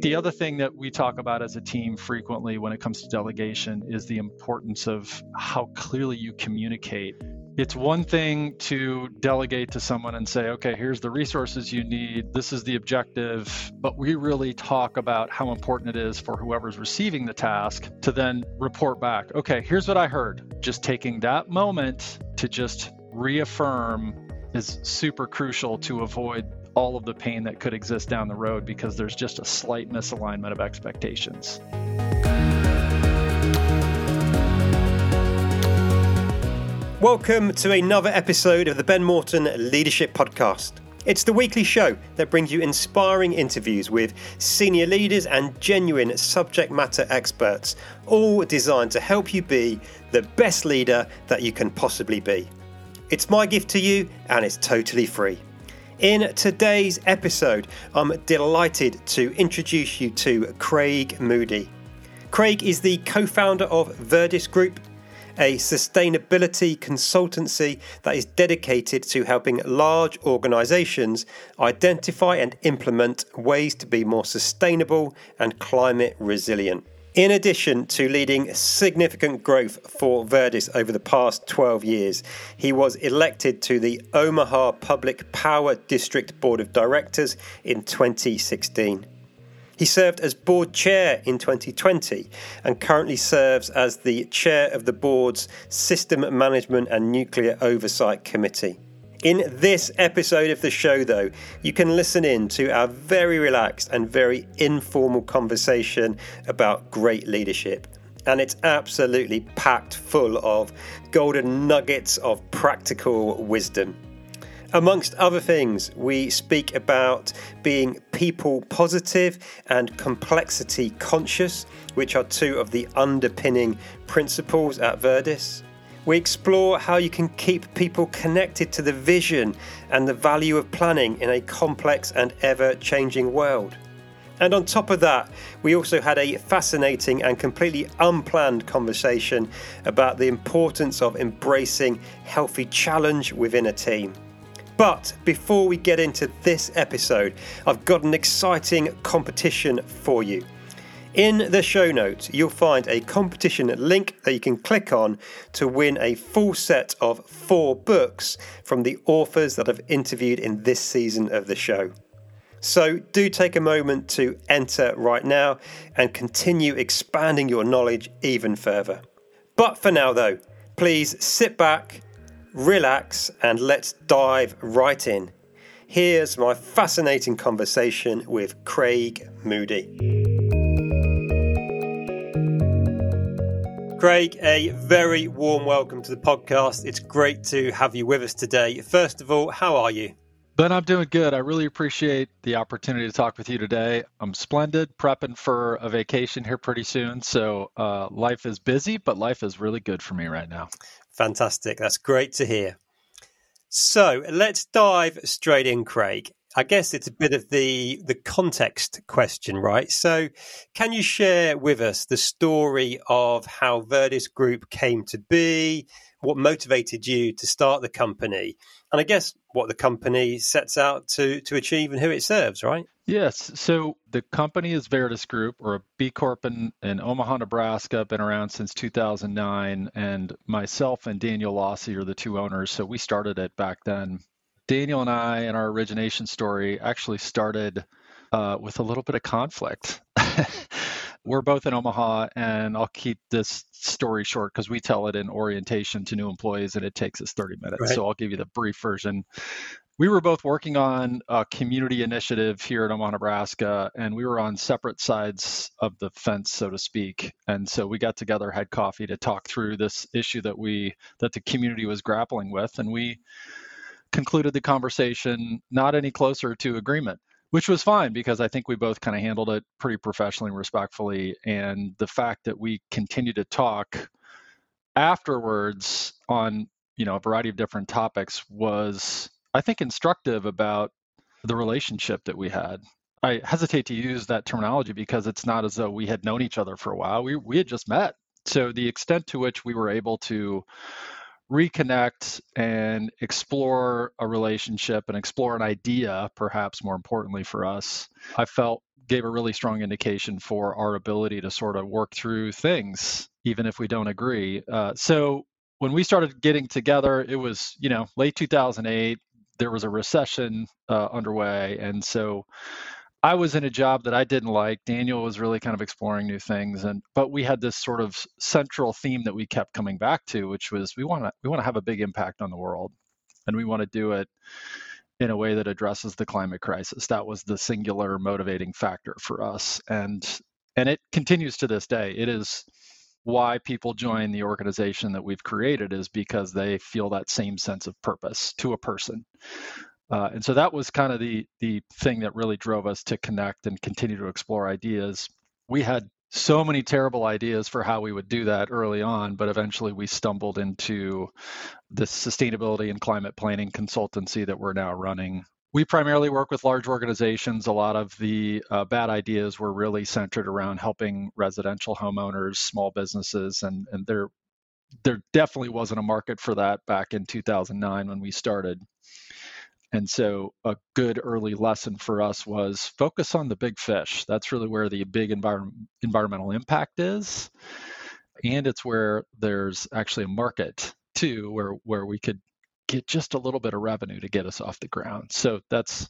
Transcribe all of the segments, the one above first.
The other thing that we talk about as a team frequently when it comes to delegation is the importance of how clearly you communicate. It's one thing to delegate to someone and say, okay, here's the resources you need, this is the objective, but we really talk about how important it is for whoever's receiving the task to then report back, okay, here's what I heard. Just taking that moment to just reaffirm is super crucial to avoid all of the pain that could exist down the road because there's just a slight misalignment of expectations. Welcome to another episode of the Ben Morton Leadership Podcast. It's the weekly show that brings you inspiring interviews with senior leaders and genuine subject matter experts, all designed to help you be the best leader that you can possibly be. It's my gift to you, and it's totally free. In today's episode, I'm delighted to introduce you to Craig Moody. Craig is the co founder of Verdis Group, a sustainability consultancy that is dedicated to helping large organizations identify and implement ways to be more sustainable and climate resilient. In addition to leading significant growth for Verdis over the past 12 years, he was elected to the Omaha Public Power District Board of Directors in 2016. He served as board chair in 2020 and currently serves as the chair of the board's System Management and Nuclear Oversight Committee. In this episode of the show, though, you can listen in to our very relaxed and very informal conversation about great leadership. And it's absolutely packed full of golden nuggets of practical wisdom. Amongst other things, we speak about being people positive and complexity conscious, which are two of the underpinning principles at Verdis. We explore how you can keep people connected to the vision and the value of planning in a complex and ever changing world. And on top of that, we also had a fascinating and completely unplanned conversation about the importance of embracing healthy challenge within a team. But before we get into this episode, I've got an exciting competition for you. In the show notes, you'll find a competition link that you can click on to win a full set of four books from the authors that I've interviewed in this season of the show. So do take a moment to enter right now and continue expanding your knowledge even further. But for now, though, please sit back, relax, and let's dive right in. Here's my fascinating conversation with Craig Moody. Craig, a very warm welcome to the podcast. It's great to have you with us today. First of all, how are you? Ben, I'm doing good. I really appreciate the opportunity to talk with you today. I'm splendid, prepping for a vacation here pretty soon. So uh, life is busy, but life is really good for me right now. Fantastic. That's great to hear. So let's dive straight in, Craig. I guess it's a bit of the the context question, right? So, can you share with us the story of how Verdis Group came to be, what motivated you to start the company, and I guess what the company sets out to to achieve and who it serves, right? Yes. So the company is Verdis Group, or a B Corp in, in Omaha, Nebraska. Been around since 2009, and myself and Daniel Lawse are the two owners. So we started it back then Daniel and I, in our origination story, actually started uh, with a little bit of conflict. We're both in Omaha, and I'll keep this story short because we tell it in orientation to new employees, and it takes us 30 minutes. Right. So I'll give you the brief version. We were both working on a community initiative here in Omaha, Nebraska, and we were on separate sides of the fence, so to speak. And so we got together, had coffee to talk through this issue that we that the community was grappling with, and we concluded the conversation not any closer to agreement, which was fine because I think we both kind of handled it pretty professionally and respectfully. And the fact that we continued to talk afterwards on you know a variety of different topics was I think instructive about the relationship that we had. I hesitate to use that terminology because it's not as though we had known each other for a while. We we had just met. So the extent to which we were able to reconnect and explore a relationship and explore an idea, perhaps more importantly for us, I felt gave a really strong indication for our ability to sort of work through things, even if we don't agree. Uh, so when we started getting together, it was you know late 2008. There was a recession uh, underway, and so I was in a job that I didn't like. Daniel was really kind of exploring new things, and but we had this sort of central theme that we kept coming back to, which was we want to we want to have a big impact on the world, and we want to do it in a way that addresses the climate crisis. That was the singular motivating factor for us, and and it continues to this day. It is why people join the organization that we've created is because they feel that same sense of purpose to a person. Uh, and so that was kind of the the thing that really drove us to connect and continue to explore ideas. We had so many terrible ideas for how we would do that early on, but eventually we stumbled into this sustainability and climate planning consultancy that we're now running. We primarily work with large organizations. A lot of the uh, bad ideas were really centered around helping residential homeowners, small businesses, and and there there definitely wasn't a market for that back in 2009 when we started. And so, a good early lesson for us was focus on the big fish. That's really where the big envir- environmental impact is. And it's where there's actually a market too, where, where we could get just a little bit of revenue to get us off the ground. So that's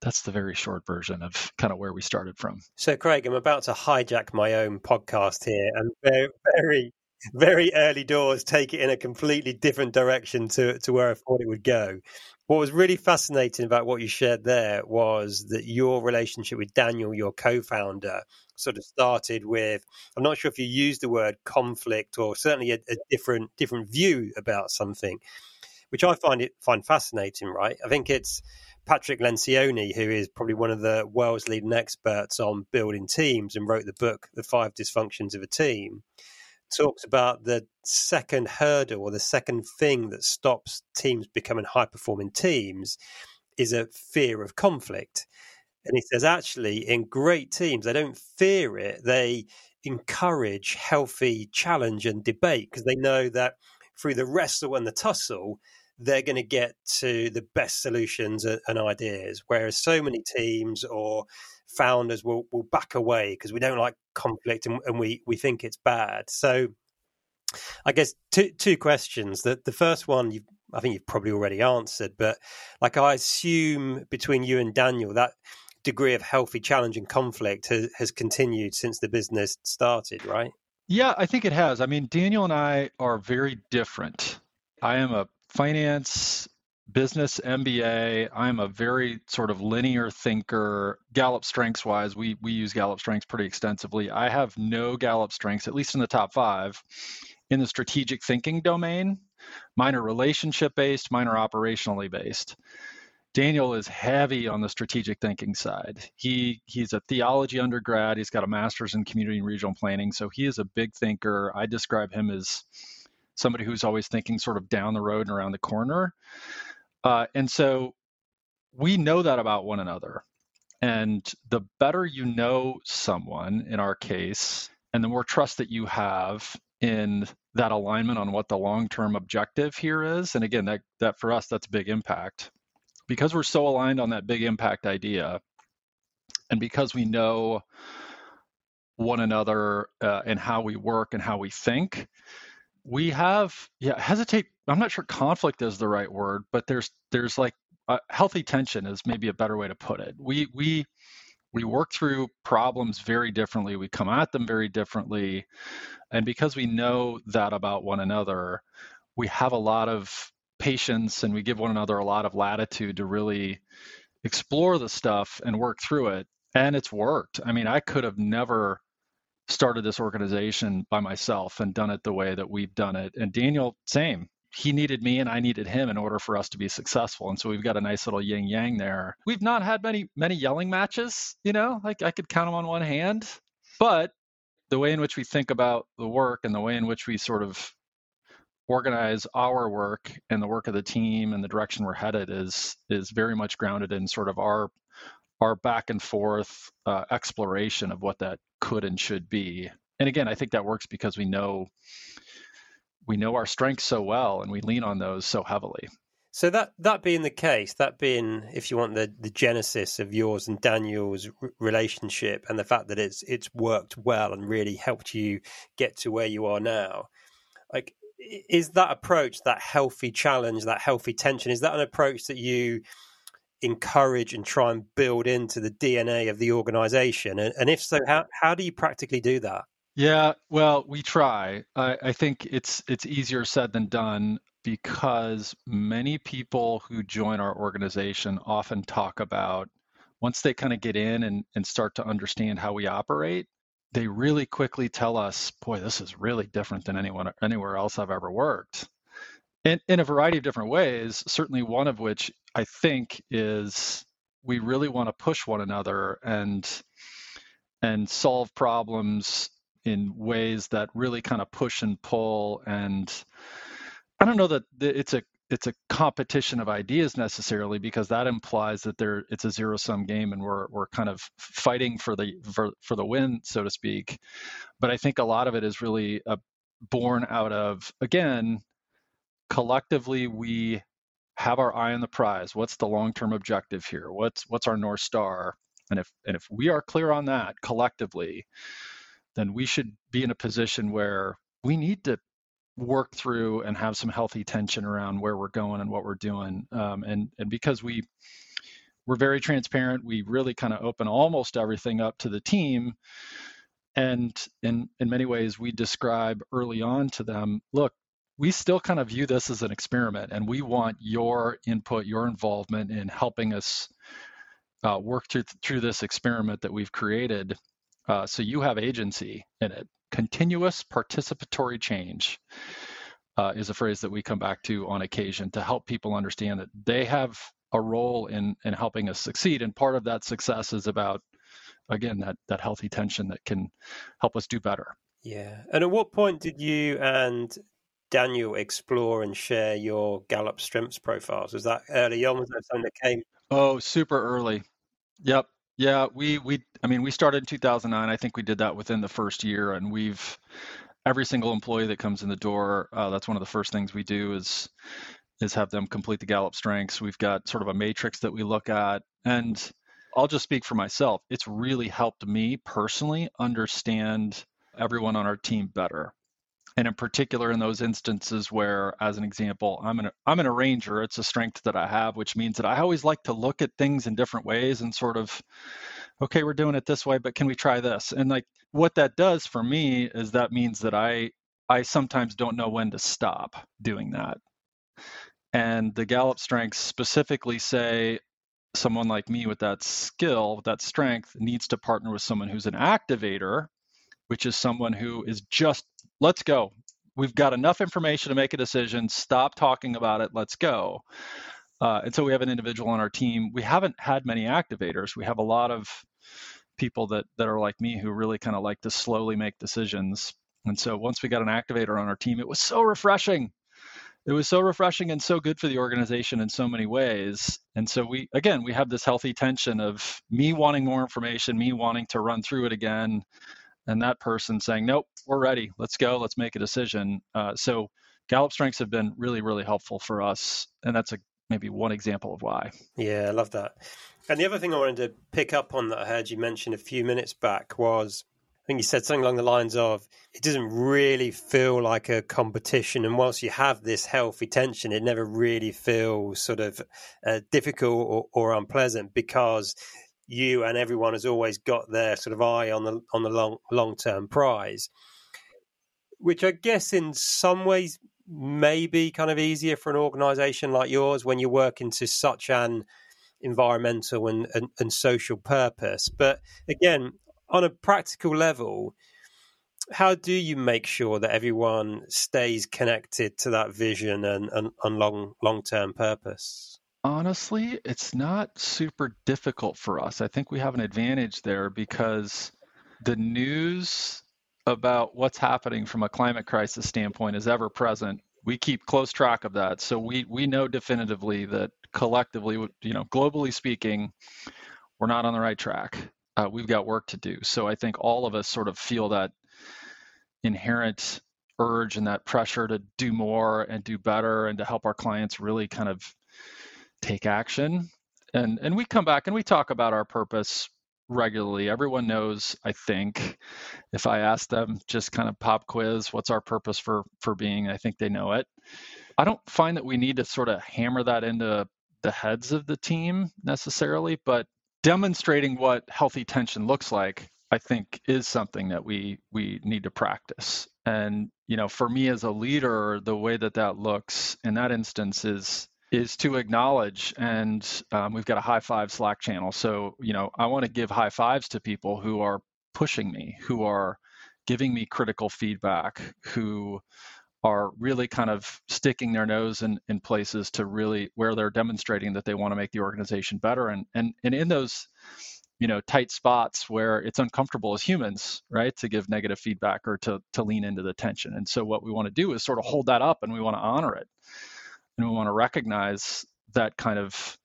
that's the very short version of kind of where we started from. So Craig, I'm about to hijack my own podcast here and very very very early doors take it in a completely different direction to to where I thought it would go. What was really fascinating about what you shared there was that your relationship with Daniel, your co founder, sort of started with I'm not sure if you used the word conflict or certainly a, a, different different view about something, which I find it find fascinating, right? I think it's Patrick Lencioni, who is probably one of the world's leading experts on building teams and wrote the book The Five Dysfunctions of a Team talks about the second hurdle or the second thing that stops teams becoming high performing teams is a fear of conflict. And he says, actually, in great teams, they don't fear it. They encourage healthy challenge and debate because they know that through the wrestle and the tussle, they're going to get to the best solutions and ideas. Whereas so many teams or founders will will back away because we don't like conflict and, and, we we think it's bad. So, I guess two two questions. That the first one you I think you've probably already answered, but like I assume between you and Daniel that degree of healthy challenge and conflict has, has continued since the business started, right? Yeah, I think it has. I mean, Daniel and I are very different. I am a finance business MBA. I'm a very sort of linear thinker. Gallup strengths wise, we we use Gallup strengths pretty extensively. I have no Gallup strengths, at least in the top five, in the strategic thinking domain. Mine are relationship based, mine are operationally based. Daniel is heavy on the strategic thinking side. He he's a theology undergrad. He's got a master's in community and regional planning, so he is a big thinker. I describe him as somebody who's always thinking sort of down the road and around the corner. Uh, and so we know that about one another. And the better you know someone, in our case, and the more trust that you have in that alignment on what the long-term objective here is, and again, that that for us that's big impact. Because we're so aligned on that big impact idea, and because we know one another uh, and how we work and how we think, we have yeah hesitate i'm not sure conflict is the right word but there's there's like a healthy tension is maybe a better way to put it. We we we work through problems very differently we come at them very differently and because we know that about one another we have a lot of patience and we give one another a lot of latitude to really explore the stuff and work through it and it's worked. I mean i could have never started this organization by myself and done it the way that we've done it. And Daniel, same. He needed me and I needed him in order for us to be successful. And so we've got a nice little yin yang there. We've not had many, many yelling matches, you know, like I could count them on one hand. But the way in which we think about the work and the way in which we sort of organize our work and the work of the team and the direction we're headed is is very much grounded in sort of our our back and forth uh, exploration of what that could and should be. And again, I think that works because we know we know our strengths so well and we lean on those so heavily. So that that being the case, that being, if you want, the the genesis of yours and Daniel's r- relationship, and the fact that it's it's worked well and really helped you get to where you are now, like is that approach, that healthy challenge, that healthy tension, is that an approach that you encourage and try and build into the DNA of the organization? And, and if so, how how do you practically do that? Yeah, well, we try. I, I think it's it's easier said than done because many people who join our organization often talk about once they kind of get in and, and start to understand how we operate, they really quickly tell us, boy, this is really different than anyone anywhere else I've ever worked. In, in a variety of different ways, certainly one of which I think is we really want to push one another and and solve problems in ways that really kind of push and pull and I don't know that it's a it's a competition of ideas necessarily because that implies that there it's a zero sum game and we're we're kind of fighting for the for, for the win so to speak. But i think a lot of it is really uh, born out of again collectively we have our eye on the prize what's the long term objective here what's what's our north star and if and if we are clear on that collectively then we should be in a position where we need to work through and have some healthy tension around where we're going and what we're doing. Um, and and because we we're very transparent, we really kind of open almost everything up to the team. And in in many ways, we describe early on to them, look, we still kind of view this as an experiment, and we want your input, your involvement in helping us uh, work through through this experiment that we've created. Uh, so you have agency in it continuous participatory change uh, is a phrase that we come back to on occasion to help people understand that they have a role in in helping us succeed and part of that success is about again that that healthy tension that can help us do better yeah and at what point did you and daniel explore and share your gallup strengths profiles was that early on was that something that came oh super early yep yeah, we we I mean we started in 2009. I think we did that within the first year, and we've every single employee that comes in the door. Uh, that's one of the first things we do is is have them complete the Gallup strengths. We've got sort of a matrix that we look at, and I'll just speak for myself. It's really helped me personally understand everyone on our team better and in particular in those instances where as an example i'm an i'm an arranger it's a strength that i have which means that i always like to look at things in different ways and sort of okay we're doing it this way but can we try this? And like what that does for me is that means that i i sometimes don't know when to stop doing that. And the gallup strengths specifically say someone like me with that skill that strength needs to partner with someone who's an activator which is someone who is just let's go. We've got enough information to make a decision. Stop talking about it. Let's go. Uh, and so we have an individual on our team. We haven't had many activators. We have a lot of people that that are like me who really kind of like to slowly make decisions. And so once we got an activator on our team, it was so refreshing. It was so refreshing and so good for the organization in so many ways. And so we again we have this healthy tension of me wanting more information, me wanting to run through it again, and that person saying, nope, we're ready. Let's go. Let's make a decision. Uh, so Gallup strengths have been really, really helpful for us. And that's a maybe one example of why. Yeah, I love that. And the other thing I wanted to pick up on that I heard you mention a few minutes back was I think you said something along the lines of it doesn't really feel like a competition. And whilst you have this healthy tension, it never really feels sort of uh, difficult or, or unpleasant because you and everyone has always got their sort of eye on the on the long long term prize, which I guess in some ways may be kind of easier for an organisation like yours when you're working to such an environmental and, and, and social purpose. But again, on a practical level, how do you make sure that everyone stays connected to that vision and, and, and long long term purpose? Honestly, it's not super difficult for us. I think we have an advantage there because the news about what's happening from a climate crisis standpoint is ever present. We keep close track of that. So we we know definitively that collectively, you know, globally speaking, we're not on the right track. Uh, we've got work to do. So I think all of us sort of feel that inherent urge and that pressure to do more and do better and to help our clients really kind of take action. And and we come back and we talk about our purpose regularly. Everyone knows, I think, if I ask them just kind of pop quiz, what's our purpose for for being? I think they know it. I don't find that we need to sort of hammer that into the heads of the team necessarily, but demonstrating what healthy tension looks like, I think is something that we we need to practice. And you know, for me as a leader, the way that that looks in that instance is is to acknowledge and um, we've got a high five slack channel. So you know i want to give high fives to people who are pushing me who are giving me critical feedback who are really kind of sticking their nose in, in places to really where they're demonstrating that they want to make the organization better. And and and in those you know tight spots where it's uncomfortable as humans right to give negative feedback or to to lean into the tension. And so what we want to do is sort of hold that up and we want to honor it and we want to recognize that kind of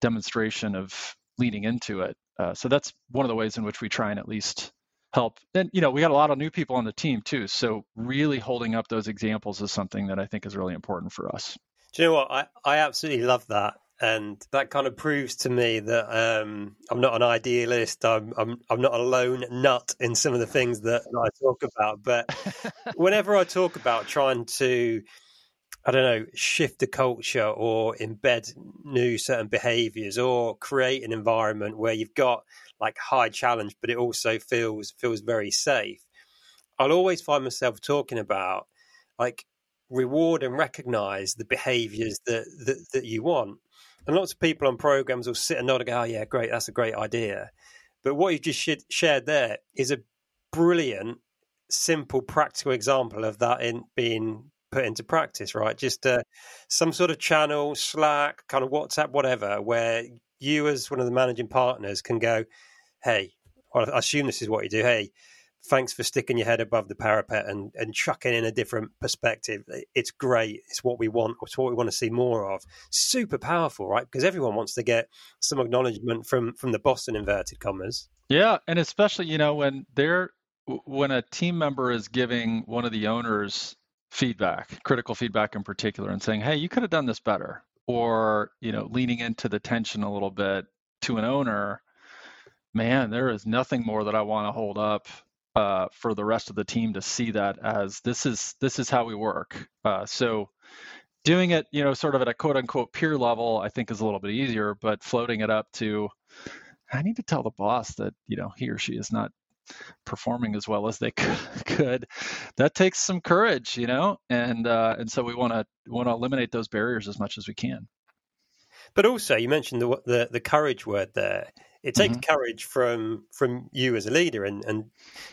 demonstration of leading into it. Uh, so that's one of the ways in which we try and at least help. And you know, we got a lot of new people on the team too, so really holding up those examples is something that I think is really important for us. Do you know what? I, I absolutely love that. And that kind of proves to me that um, I'm not an idealist. I'm, I'm I'm not a lone nut in some of the things that, that I talk about. But whenever I talk about trying to I don't know, shift the culture or embed new certain behaviors or create an environment where you've got like high challenge, but it also feels feels very safe. I'll always find myself talking about like reward and recognize the behaviors that, that, that you want. And lots of people on programs will sit and nod and go, oh, yeah, great, that's a great idea. But what you just shared there is a brilliant, simple, practical example of that in being put into practice, right? Just uh, some sort of channel, Slack, kind of WhatsApp, whatever, where you as one of the managing partners can go, hey, I assume this is what you do. Hey, thanks for sticking your head above the parapet and, and chucking in a different perspective. It's great. It's what we want. It's what we want to see more of. Super powerful, right? Because everyone wants to get some acknowledgement from from the boss in inverted commas. Yeah, and especially you know when they're when a team member is giving one of the owners feedback, critical feedback in particular, and saying, hey, you could have done this better. Or, you know, leaning into the tension a little bit to an owner, man, there is nothing more that I want to hold up uh, for the rest of the team to see that as this is this is how we work. Uh, so doing it, you know, sort of at a quote unquote peer level, I think is a little bit easier, but floating it up to I need to tell the boss that, you know, he or she is not performing as well as they could, that takes some courage, you know, and uh, and so we want to want to eliminate those barriers as much as we can. But also, you mentioned the the, the courage word there. It takes mm-hmm. courage from from you as a leader, and, and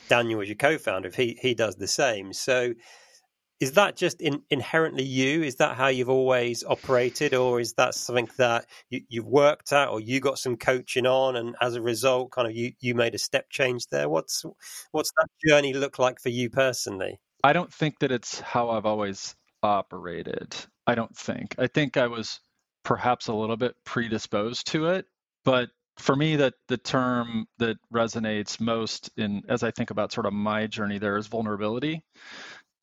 Daniel as your co-founder. If he he does the same, so is that just in, inherently you? Is that how you've always operated, or is that something that you, have worked at, or you got some coaching on, and as a result, kind of you, you made a step change there? What's what's that journey look like for you personally? I don't think that it's how I've always operated. I don't think. I think I was perhaps a little bit predisposed to it, but for me that the term that resonates most in as I think about sort of my journey there is vulnerability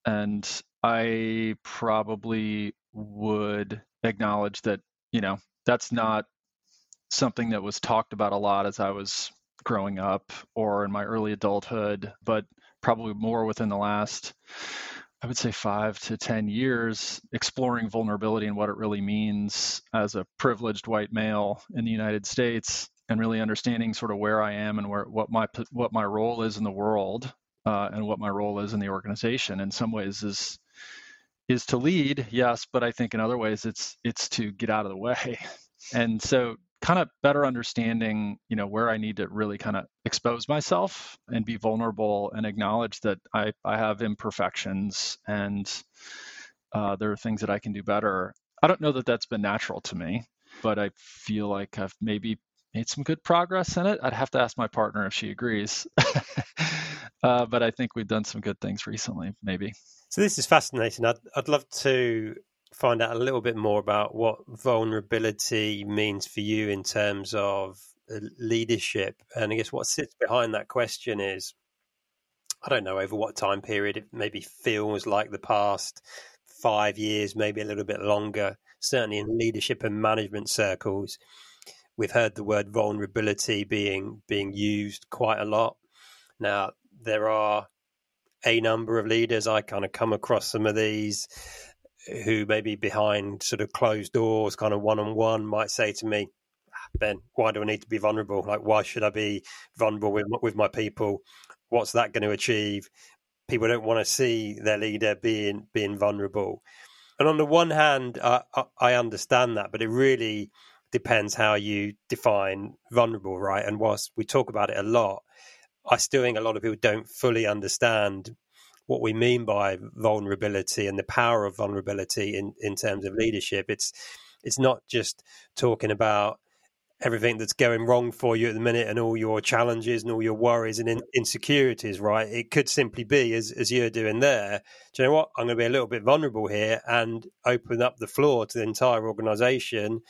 and I probably would acknowledge that, you know, that's mm-hmm. not something that was talked about a lot as I was growing up or in my early adulthood, but probably more within the last, I would say, five to 10 years, exploring vulnerability and what it really means as a privileged white male in the United States and really understanding sort of where I am and where what my what my role is in the world uh, and what my role is in the organization. In some ways, is is to lead, yes, but I think in other ways it's it's to get out of the way. And so kind of better understanding, you know, where I need to really kind of expose myself and be vulnerable and acknowledge that I, I have imperfections and uh, there are things that I can do better. I don't know that that's been natural to me, but I feel like I've maybe made some good progress in it. I'd have to ask my partner if she agrees. uh, but I think we've done some good things recently, maybe. So this is fascinating. I'd, I'd love to find out a little bit more about what vulnerability means for you in terms of uh, leadership. And I guess what sits behind that question is I don't know over what time period it maybe feels like the past five years, maybe a little bit longer certainly in leadership and management circles, we've heard the word vulnerability being being used quite a lot. Now there are a number of leaders I kind of come across some of these who maybe behind sort of closed doors, kind of one on one, might say to me, ah, "Ben, why do I need to be vulnerable? Like, why should I be vulnerable with with my people? What's that going to achieve?" People don't want to see their leader being being vulnerable. And on the one hand, I, I understand that, but it really depends how you define vulnerable, right? And whilst we talk about it a lot, I still think a lot of people don't fully understand what we mean by vulnerability and the power of vulnerability in, in terms of leadership. It's it's not just talking about everything that's going wrong for you at the minute and all your challenges and all your worries and in, insecurities, right? It could simply be, as, as you're doing there, do you know what? I'm going to be a little bit vulnerable here and open up the floor to the entire organization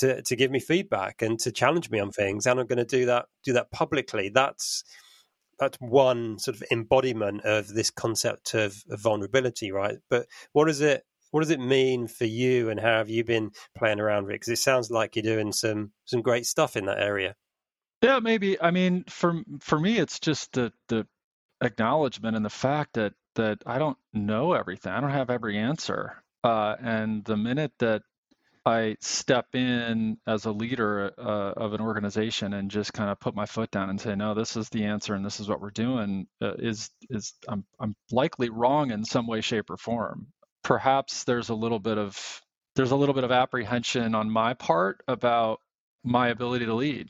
to, to give me feedback and to challenge me on things. And I'm going to do that, do that publicly. That's, that's one sort of embodiment of this concept of, of, vulnerability, right? But what does it what does it mean for you, and how have you been playing around with it? Because it sounds like you're doing some some great stuff in that area. Yeah, maybe. I mean, for for me, it's just the the acknowledgement and the fact that that I don't know everything. I don't have every answer. Uh, and the minute that I step in as a leader uh, of an organization and just kind of put my foot down and say, no, this is the answer and this is what we're doing, uh, is is I'm I'm likely wrong in some way, shape, or form. Perhaps there's a little bit of there's a little bit of apprehension on my part about my ability to lead.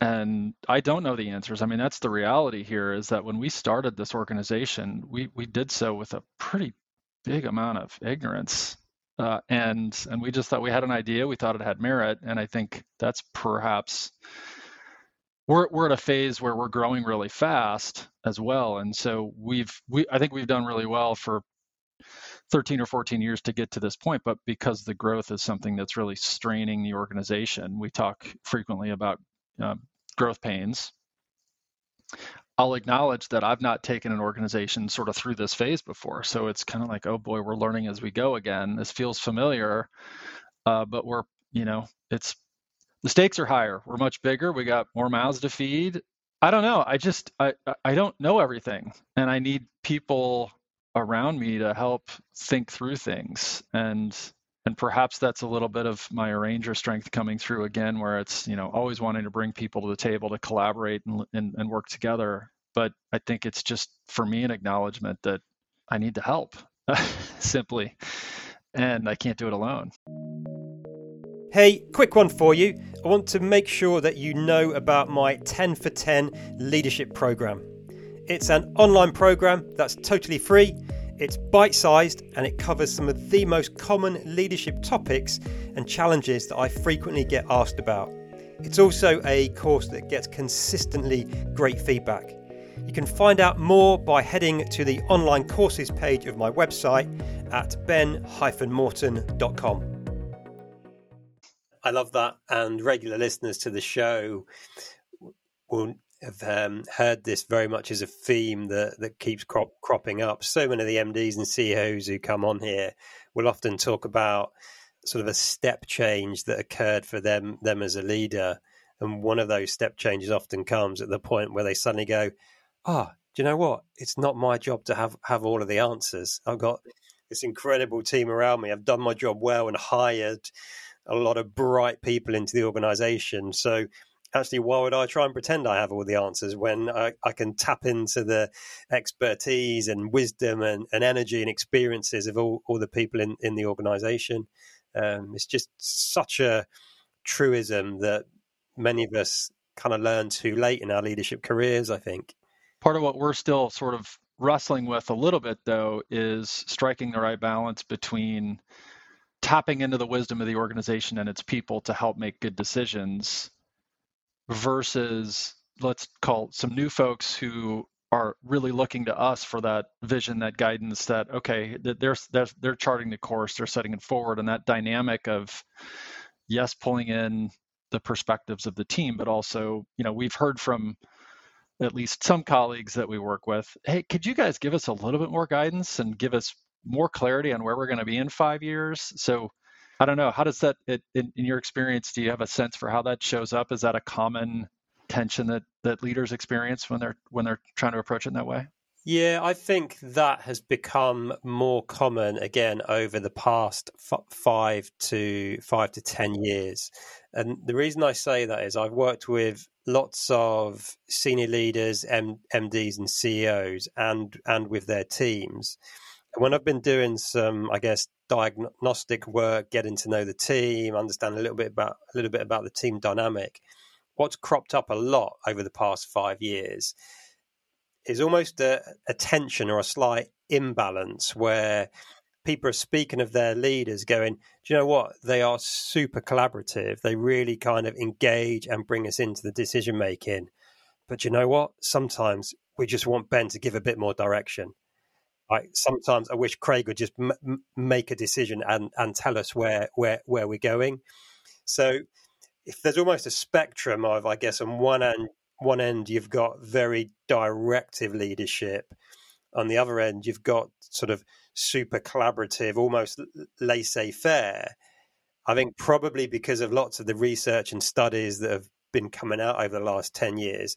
And I don't know the answers. I mean, that's the reality here is that when we started this organization, we we did so with a pretty big amount of ignorance uh, and and we just thought we had an idea. We thought it had merit, and I think that's perhaps we're we're at a phase where we're growing really fast as well, and so we've we I think we've done really well for 13 or 14 years to get to this point, but because the growth is something that's really straining the organization, we talk frequently about um, growth pains. I'll acknowledge that I've not taken an organization sort of through this phase before. So it's kind of like, oh boy, we're learning as we go again. This feels familiar, uh, but we're, you know, it's the stakes are higher. We're much bigger. We got more mouths to feed. I don't know. I just I I don't know everything, and I need people around me to help think through things and and perhaps that's a little bit of my arranger strength coming through again where it's you know always wanting to bring people to the table to collaborate and, and, and work together but i think it's just for me an acknowledgement that i need to help simply and i can't do it alone Hey, quick one for you. I want to make sure that you know about my 10 for 10 leadership program. It's an online program that's totally free it's bite sized and it covers some of the most common leadership topics and challenges that I frequently get asked about. It's also a course that gets consistently great feedback. You can find out more by heading to the online courses page of my website at ben-morton.com. I love that, and regular listeners to the show will have um, heard this very much as a theme that, that keeps crop, cropping up. So many of the MDs and CEOs who come on here will often talk about sort of a step change that occurred for them them as a leader. And one of those step changes often comes at the point where they suddenly go, "Ah, oh, do you know what? It's not my job to have have all of the answers. I've got this incredible team around me. I've done my job well and hired a lot of bright people into the organization. So actually, why would I try and pretend I have all the answers when I, I can tap into the expertise and wisdom and, and, energy and experiences of all, all the people in, in the organization? Um, it's just such a truism that many of us kind of learn too late in our leadership careers, I think. Part of what we're still sort of wrestling with a little bit, though, is striking the right balance between tapping into the wisdom of the organization and its people to help make good decisions versus let's call some new folks who are really looking to us for that vision, that guidance, that okay, that they're they're they're charting the course, they're setting it forward, and that dynamic of yes, pulling in the perspectives of the team, but also you know we've heard from at least some colleagues that we work with, hey, could you guys give us a little bit more guidance and give us more clarity on where we're going to be in five years? So I don't know. How does that, it, in, in your experience, do you have a sense for how that shows up? Is that a common tension that that leaders experience when they're when they're trying to approach it in that way? Yeah, I think that has become more common again over the past f- five to five to ten years, and the reason I say that is I've worked with lots of senior leaders, M- MDs, and CEOs, and and with their teams. When I've been doing some, I guess, diagnostic work, getting to know the team, understand a little bit about a little bit about the team dynamic, what's cropped up a lot over the past five years is almost a, a tension or a slight imbalance where people are speaking of their leaders going, do you know what? They are super collaborative. They really kind of engage and bring us into the decision making. But you know what? Sometimes we just want Ben to give a bit more direction. Like sometimes I wish Craig would just m- make a decision and, and tell us where, where, where we're going. So if there's almost a spectrum of, I guess, on one end, one end you've got very directive leadership, on the other end you've got sort of super collaborative, almost laissez-faire. I think probably because of lots of the research and studies that have been coming out over the last ten years,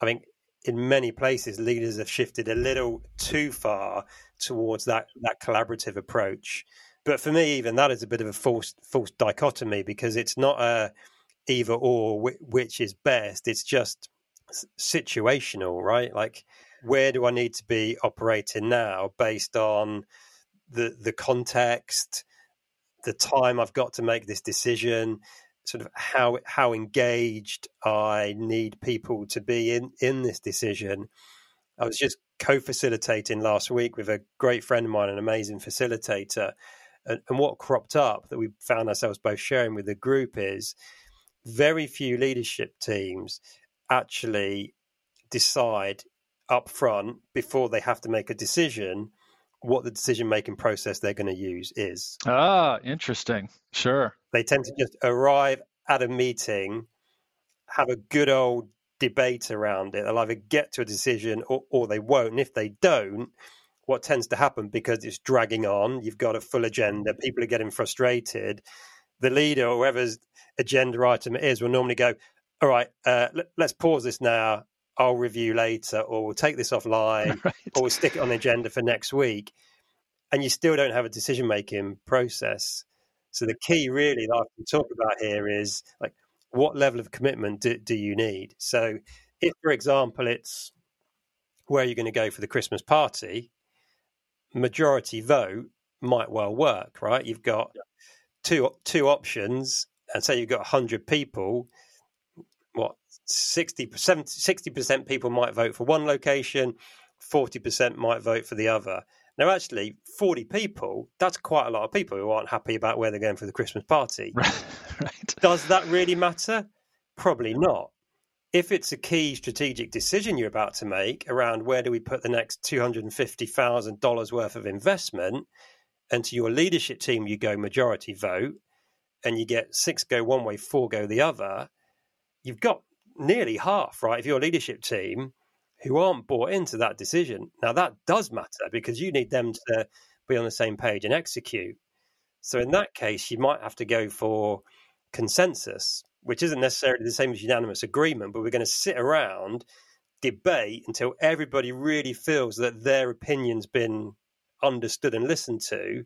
I think in many places leaders have shifted a little too far towards that that collaborative approach but for me, even that is a bit of a false false dichotomy because it's not a either or which is best. It's just situational, right? Like where do I need to be operating now based on the the context, the time I've got to make this decision, sort of how how engaged I need people to be in in this decision. I was just co-facilitating last week with a great friend of mine, an amazing facilitator, and, and what cropped up that we found ourselves both sharing with the group is very few leadership teams actually decide up front before they have to make a decision what the decision making process they're going to use is. Ah, interesting. Sure. They tend to just arrive at a meeting, have a good old debate around it. They'll either get to a decision or, or they won't. And if they don't, what tends to happen because it's dragging on, you've got a full agenda, people are getting frustrated. The leader, or whoever's agenda item it is, will normally go, All right, uh, let, us pause this now. I'll review later, or we'll take this offline, right. or we'll stick it on the agenda for next week. And you still don't have a decision making process. So the key, really, that I can talk about here is like, what level of commitment do, do you need? So, if, for example, it's where you're going to go for the Christmas party, majority vote might well work, right? You've got two two options, and say you've got hundred people. What 60 percent people might vote for one location, forty percent might vote for the other. Now, actually, forty people that's quite a lot of people who aren't happy about where they're going for the Christmas party. right. Does that really matter? Probably not if it's a key strategic decision you're about to make around where do we put the next $250,000 worth of investment, and to your leadership team, you go majority vote and you get six go one way, four go the other, you've got nearly half, right, of your leadership team who aren't bought into that decision. Now, that does matter because you need them to be on the same page and execute. So, in that case, you might have to go for consensus which isn't necessarily the same as unanimous agreement, but we're going to sit around, debate until everybody really feels that their opinion's been understood and listened to,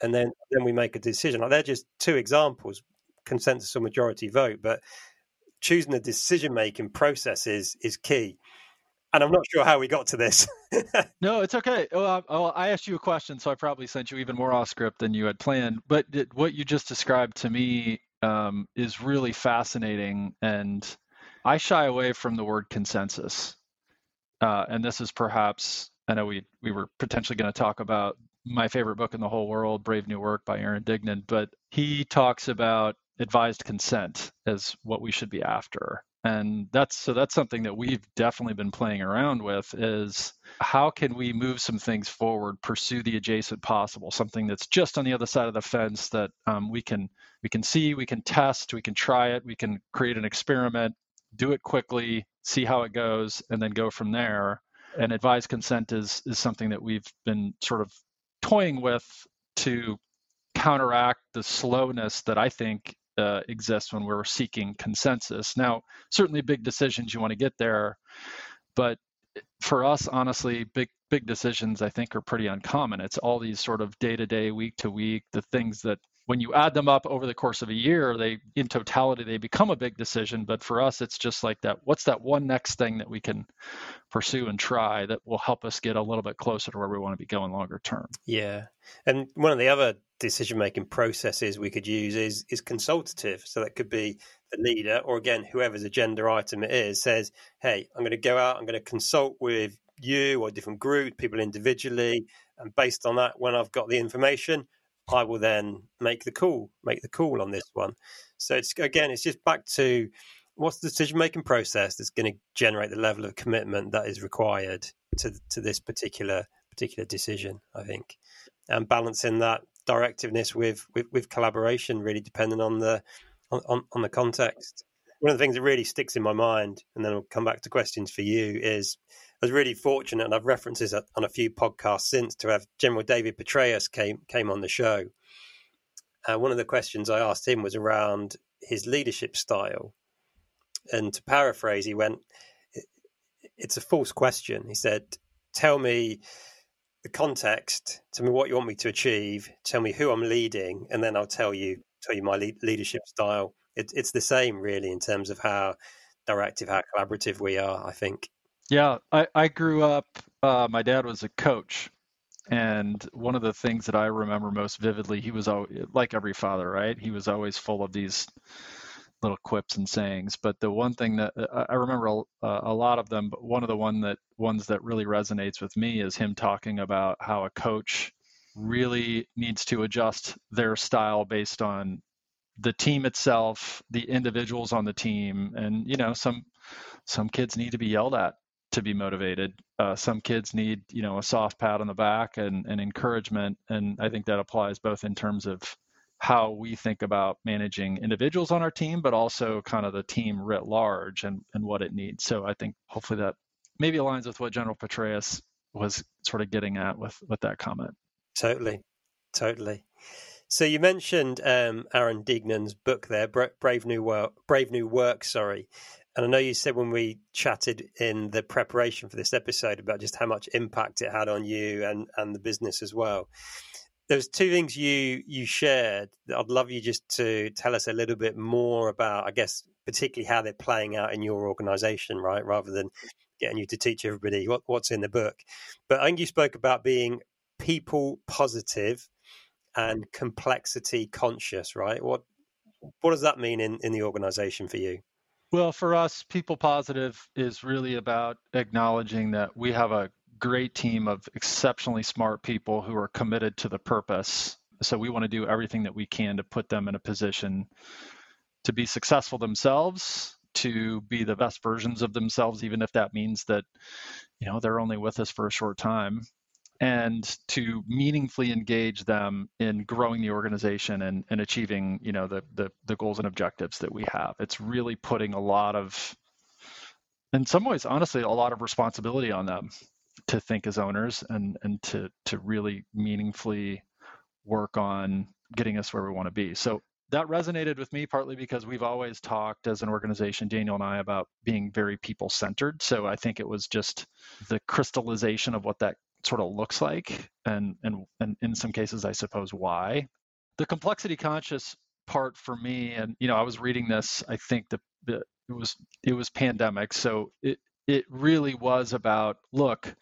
and then then we make a decision. Like they're just two examples, consensus or majority vote, but choosing the decision making process is is key. And I'm not sure how we got to this. no, it's okay. Well, I asked you a question, so I probably sent you even more off script than you had planned. But what you just described to me um, is really fascinating. And I shy away from the word consensus. Uh, and this is perhaps, I know we, we were potentially going to talk about my favorite book in the whole world, Brave New Work by Aaron Dignan, but he talks about advised consent is what we should be after. And that's so that's something that we've definitely been playing around with is how can we move some things forward pursue the adjacent possible something that's just on the other side of the fence that um, we can we can see we can test we can try it we can create an experiment do it quickly see how it goes and then go from there. And advised consent is is something that we've been sort of toying with to counteract the slowness that I think uh, exists when we're seeking consensus. Now, certainly big decisions you want to get there, but for us, honestly, big big decisions I think are pretty uncommon. It's all these sort of day to day, week to week, the things that when you add them up over the course of a year, they in totality they become a big decision. But for us, it's just like that. What's that one next thing that we can pursue and try that will help us get a little bit closer to where we want to be going longer term? Yeah, and one of the other decision making processes we could use is is consultative. So that could be the leader, or again, whoever's agenda item it is, says, "Hey, I'm going to go out. I'm going to consult with you or different groups, people individually, and based on that, when I've got the information." I will then make the call, make the call on this one. So it's again, it's just back to what's the decision making process that's going to generate the level of commitment that is required to to this particular particular decision. I think, and balancing that directiveness with with, with collaboration, really depending on the on, on the context. One of the things that really sticks in my mind, and then I'll come back to questions for you, is I was really fortunate, and I've referenced this on a few podcasts since, to have General David Petraeus came came on the show. Uh, one of the questions I asked him was around his leadership style, and to paraphrase, he went, "It's a false question." He said, "Tell me the context. Tell me what you want me to achieve. Tell me who I'm leading, and then I'll tell you tell you my leadership style." It, it's the same, really, in terms of how directive, how collaborative we are. I think. Yeah, I, I grew up, uh, my dad was a coach. And one of the things that I remember most vividly, he was always, like every father, right? He was always full of these little quips and sayings. But the one thing that uh, I remember a, a lot of them, but one of the one that ones that really resonates with me is him talking about how a coach really needs to adjust their style based on the team itself, the individuals on the team, and you know some some kids need to be yelled at to be motivated. Uh, some kids need, you know, a soft pat on the back and, and encouragement. And I think that applies both in terms of how we think about managing individuals on our team, but also kind of the team writ large and, and what it needs. So I think hopefully that maybe aligns with what General Petraeus was sort of getting at with, with that comment. Totally. Totally. So you mentioned um, Aaron Dignan's book there, Brave New Work. Brave New Work, sorry. And I know you said when we chatted in the preparation for this episode about just how much impact it had on you and, and the business as well. There's two things you you shared that I'd love you just to tell us a little bit more about, I guess, particularly how they're playing out in your organization, right? Rather than getting you to teach everybody what, what's in the book. But I think you spoke about being people positive and complexity conscious, right? What what does that mean in, in the organization for you? Well, for us, people positive is really about acknowledging that we have a great team of exceptionally smart people who are committed to the purpose. So we want to do everything that we can to put them in a position to be successful themselves, to be the best versions of themselves, even if that means that, you know, they're only with us for a short time and to meaningfully engage them in growing the organization and, and achieving you know the, the, the goals and objectives that we have it's really putting a lot of in some ways honestly a lot of responsibility on them to think as owners and and to to really meaningfully work on getting us where we want to be so that resonated with me partly because we've always talked as an organization, Daniel and I, about being very people centered. So I think it was just the crystallization of what that sort of looks like and and and in some cases I suppose why. The complexity conscious part for me and you know I was reading this I think the, the it was it was pandemic so it it really was about look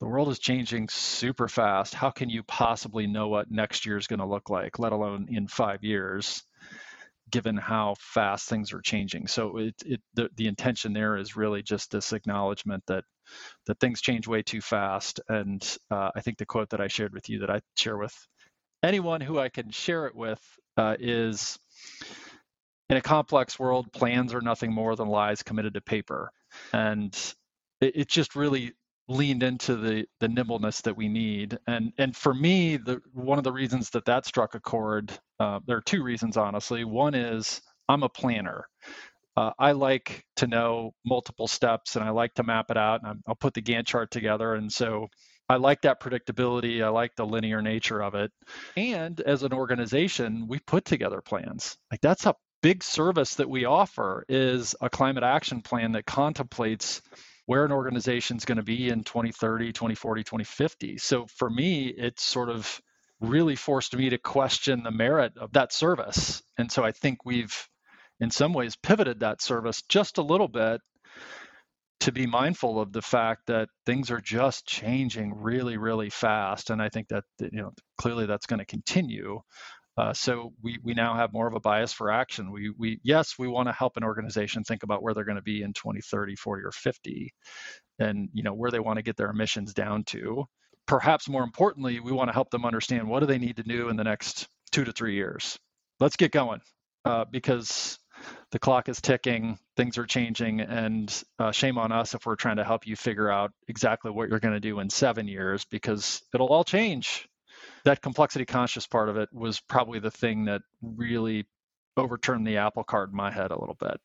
the world is changing super fast how can you possibly know what next year is going to look like let alone in 5 years given how fast things are changing. So it, it the, the intention there is really just this acknowledgement that that things change way too fast. And uh, I think the quote that I shared with you that I share with anyone who I can share it with uh, is in a complex world, plans are nothing more than lies committed to paper. And it, it just really leaned into the the nimbleness that we need and and for me the one of the reasons that that struck a chord uh, there are two reasons honestly one is i'm a planner uh, i like to know multiple steps and i like to map it out and i will put the gantt chart together and so I like that predictability. I like the linear nature of it. And as an organization, we put together plans. Like that's a big service that we offer is a climate action plan that contemplates where an organization is going to be in 2030, 2040, 2050. So for me, it's sort of really forced me to question the merit of that service. And so I think we've in some ways pivoted that service just a little bit to be mindful of the fact that things are just changing really, really fast. And I think that, you know, clearly that's going to continue. Uh, so we, we now have more of a bias for action. We, we yes, we want to help an organization think about where they're going to be in 20, 30, 40, or 50, and you know where they want to get their emissions down to. Perhaps more importantly, we want to help them understand what do they need to do in the next two to three years. Let's get going uh, because the clock is ticking, things are changing, and uh, shame on us if we're trying to help you figure out exactly what you're going to do in seven years because it'll all change. That complexity conscious part of it was probably the thing that really overturned the apple cart in my head a little bit.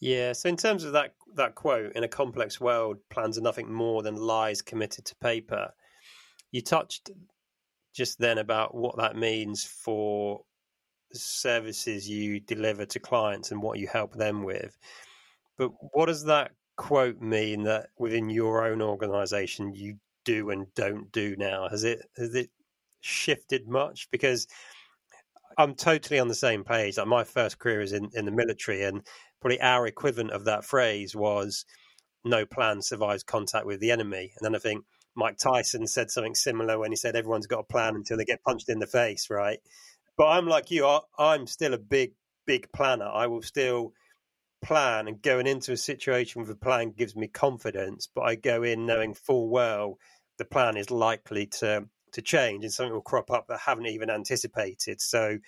Yeah. So in terms of that that quote, in a complex world, plans are nothing more than lies committed to paper. You touched just then about what that means for services you deliver to clients and what you help them with. But what does that quote mean that within your own organization you do and don't do now? Has it has it shifted much? Because I'm totally on the same page. Like my first career is in, in the military and probably our equivalent of that phrase was no plan survives contact with the enemy. And then I think Mike Tyson said something similar when he said everyone's got a plan until they get punched in the face, right? But I'm like you. I, I'm still a big, big planner. I will still plan and going into a situation with a plan gives me confidence, but I go in knowing full well the plan is likely to to change and something will crop up that I haven't even anticipated. So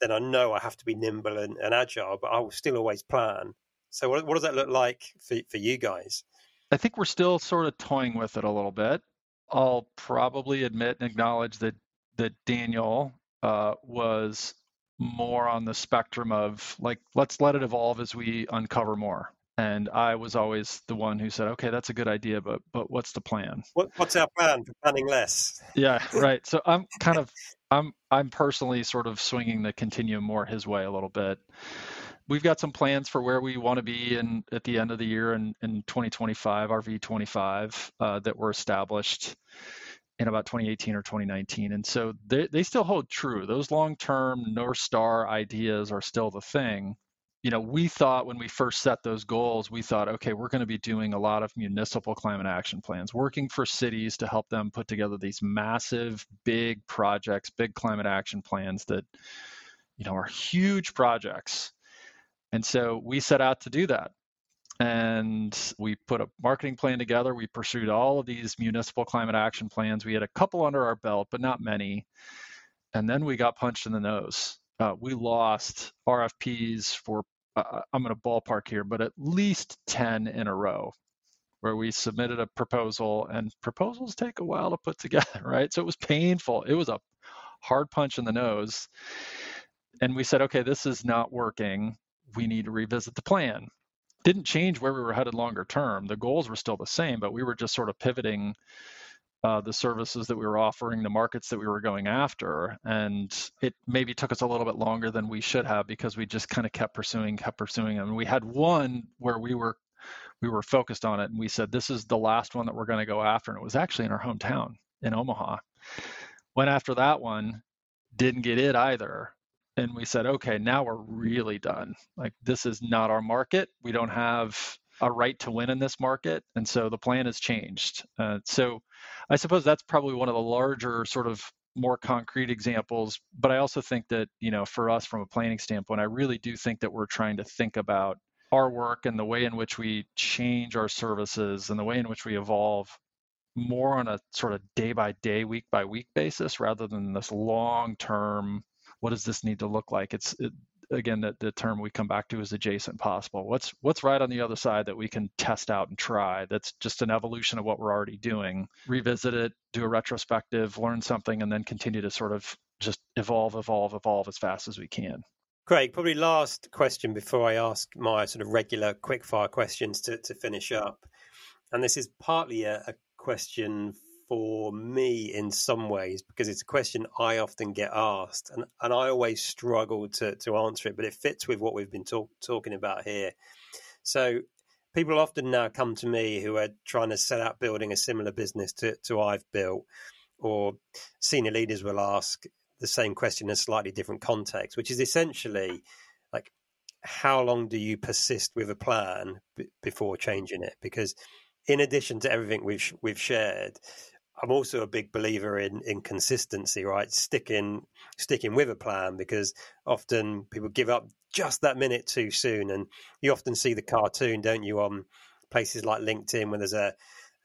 then I know I have to be nimble and, and agile, but I will still always plan. So what, what does that look like for, for you guys? I think we're still sort of toying with it a little bit. I'll probably admit and acknowledge that that Daniel uh, was more on the spectrum of like let's let it evolve as we uncover more and i was always the one who said okay that's a good idea but but what's the plan what, what's our plan for planning less yeah right so i'm kind of i'm i'm personally sort of swinging the continuum more his way a little bit we've got some plans for where we want to be in at the end of the year in, in 2025 rv 25 uh, that were established in about 2018 or 2019. And so they, they still hold true. Those long term North Star ideas are still the thing. You know, we thought when we first set those goals, we thought, okay, we're going to be doing a lot of municipal climate action plans, working for cities to help them put together these massive, big projects, big climate action plans that, you know, are huge projects. And so we set out to do that and we put a marketing plan together. We pursued all of these municipal climate action plans. We had a couple under our belt, but not many. And then we got punched in the nose. Uh, we lost RFPs for, uh, I'm going to ballpark here, but at least 10 in a row where we submitted a proposal and proposals take a while to put together, right? So it was painful. It was a hard punch in the nose. And we said, okay, this is not working. We need to revisit the plan didn't change where we were headed longer term. The goals were still the same, but we were just sort of pivoting uh, the services that we were offering, the markets that we were going after. And it maybe took us a little bit longer than we should have because we just kind of kept pursuing, kept pursuing them. We had one where we were we were focused on it and we said this is the last one that we're going to go after. And it was actually in our hometown in Omaha. Went after that one, didn't get it either and we said, okay, now we're really done. Like this is not our market. We don't have a right to win in this market, and so the plan has changed. Uh, so I suppose that's probably one of the larger sort of more concrete examples. But I also think that you know, for us from a planning standpoint, I really do think that we're trying to think about our work and the way in which we change our services and the way in which we evolve more on a sort of day by day, week by week basis rather than this long term what does this need to look like? It's it, again the, the term we come back to is adjacent possible. What's what's right on the other side that we can test out and try? That's just an evolution of what we're already doing. Revisit it, do a retrospective, learn something, and then continue to sort of just evolve, evolve, evolve as fast as we can. Craig, probably last question before I ask my sort of regular quick fire questions to, to finish up. And this is partly a, a question for me in some ways because it's a question I often get asked, and, and I always struggle to, to answer it, but it fits with what we've been talk, talking about here. So, people often now come to me who are trying to set out building a similar business to, to I've built, or senior leaders will ask the same question in a slightly different context, which is essentially like, how long do you persist with a plan b- before changing it? Because in addition to everything we've we've shared, I'm also a big believer in in consistency, right? Sticking sticking with a plan because often people give up just that minute too soon, and you often see the cartoon, don't you, on places like LinkedIn when there's a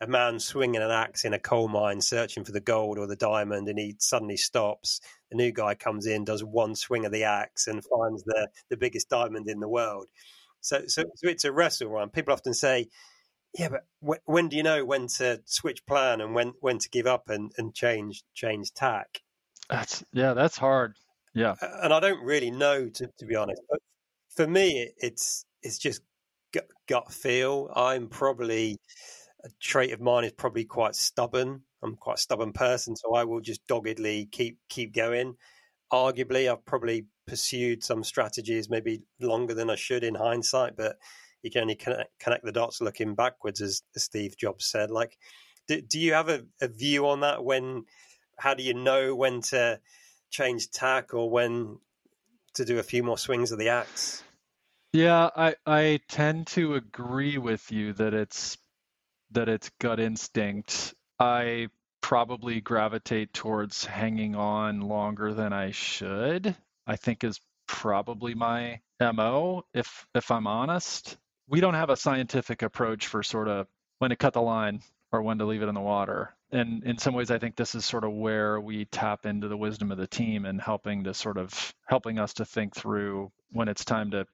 a man swinging an axe in a coal mine searching for the gold or the diamond and he suddenly stops. The new guy comes in does one swing of the axe and finds the the biggest diamond in the world. So so, so it's a wrestle right? People often say yeah, but w- when do you know when to switch plan and when when to give up and, and change change tack? That's yeah, that's hard. Yeah, and I don't really know to, to be honest. But for me, it's it's just gut, gut feel. I'm probably a trait of mine is probably quite stubborn. I'm quite a stubborn person, so I will just doggedly keep keep going. Arguably, I've probably pursued some strategies maybe longer than I should in hindsight, but you can only connect, connect the dots looking backwards, as, Steve Jobs said. Like, do, do you have a, a view on that? When, how do you know when to change tack or when to do a few more swings of the axe? Yeah, I I tend to agree with you that it's that it's gut instinct. I probably gravitate towards hanging on longer than I should. I think is probably my MO if if I'm honest we don't have a scientific approach for sort of when to cut the line or when to leave it in the water. And in some ways, I think this is sort of where we tap into the wisdom of the team and helping to sort of helping us to think through when it's time to.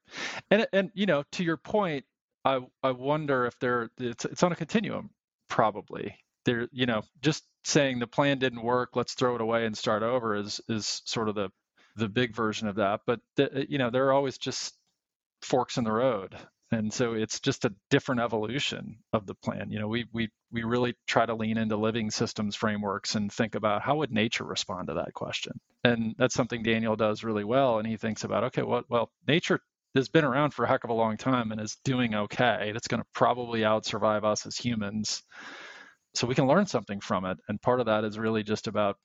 And and you know, to your point, I I wonder if there it's it's on a continuum probably. There, you know, just saying the plan didn't work, let's throw it away and start over is is sort of the the big version of that. But the, you know, there are always just forks in the road and so it's just a different evolution of the plan you know we we we really try to lean into living systems frameworks and think about how would nature respond to that question? And that's something daniel does really well and he thinks about okay well, well nature has been around for a heck of a long time and is doing okay. It's going to probably out survive us as humans. So we can learn something from it. And part of that is really just about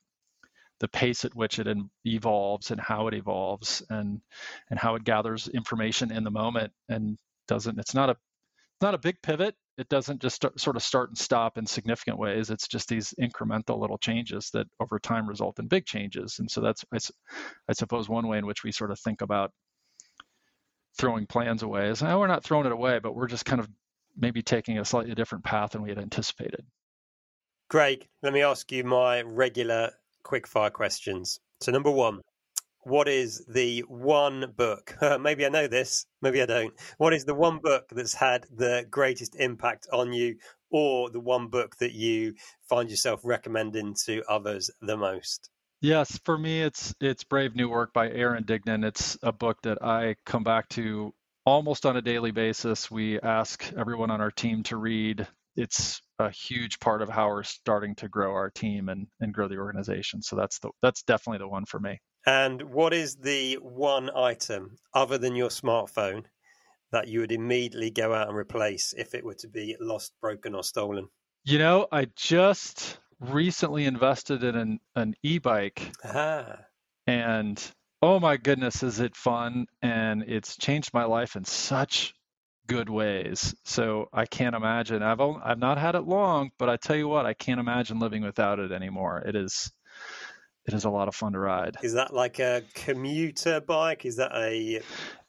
the pace at which it evolves and how it evolves and and how it gathers information in the moment and doesn't it's not a not a big pivot. It doesn't just sort of start and stop in significant ways. It's just these incremental little changes that over time result in big changes. And so that's I, I suppose one way in which we sort of think about throwing plans away is oh, we're not throwing it away but we're just kind of maybe taking a slightly different path than we had anticipated. Craig, let me ask you my regular quickfire questions. So, number one, what is the one book? Uh, maybe I know this, maybe I don't. What is the one book that's had the greatest impact on you, or the one book that you find yourself recommending to others the most? Yes, for me, it's it's Brave New Work by Aaron Dignan. It's a book that I come back to almost on a daily basis. We ask everyone on our team to read. It's a huge part of how we're starting to grow our team and, and grow the organization. So that's the that's definitely the one for me. And what is the one item other than your smartphone that you would immediately go out and replace if it were to be lost, broken, or stolen? You know, I just recently invested in an, an e-bike. Ah. And oh my goodness, is it fun? And it's changed my life in such good ways. So I can't imagine. I've only, I've not had it long, but I tell you what, I can't imagine living without it anymore. It is it is a lot of fun to ride. Is that like a commuter bike? Is that a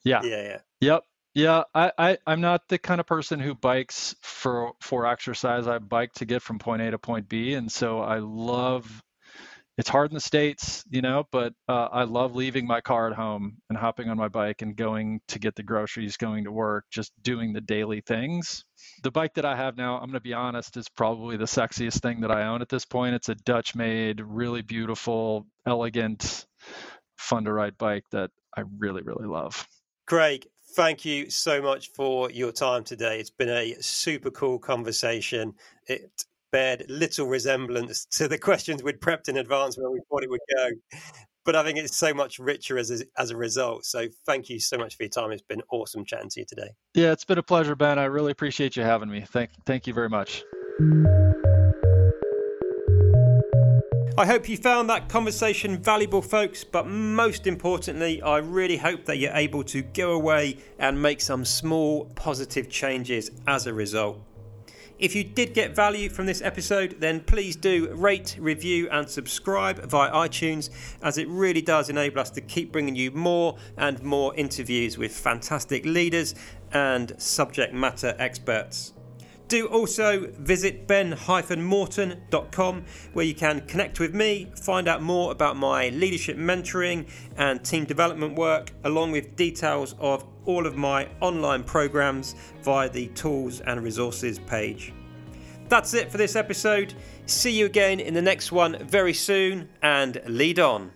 yeah yeah yeah yep yeah I, I i'm not the kind of person who bikes for for exercise i bike to get from point a to point b and so i love it's hard in the states you know but uh, i love leaving my car at home and hopping on my bike and going to get the groceries going to work just doing the daily things. The bike that i have now i'm going to be honest is probably the sexiest thing that i own at this point. It's a dutch made really beautiful elegant fun to ride bike that i really really love. Craig thank you so much for your time today. It's been a super cool conversation. It bared little resemblance to the questions we'd prepped in advance where we thought it would go. But I think it's so much richer as a, as a result. So thank you so much for your time. It's been awesome chatting to you today. Yeah, it's been a pleasure, Ben. I really appreciate you having me. Thank, thank you very much. I hope you found that conversation valuable, folks, but most importantly, I really hope that you're able to go away and make some small positive changes as a result. If you did get value from this episode, then please do rate, review, and subscribe via iTunes, as it really does enable us to keep bringing you more and more interviews with fantastic leaders and subject matter experts. Do also visit ben-morton.com where you can connect with me, find out more about my leadership mentoring and team development work, along with details of all of my online programs via the tools and resources page. That's it for this episode. See you again in the next one very soon and lead on.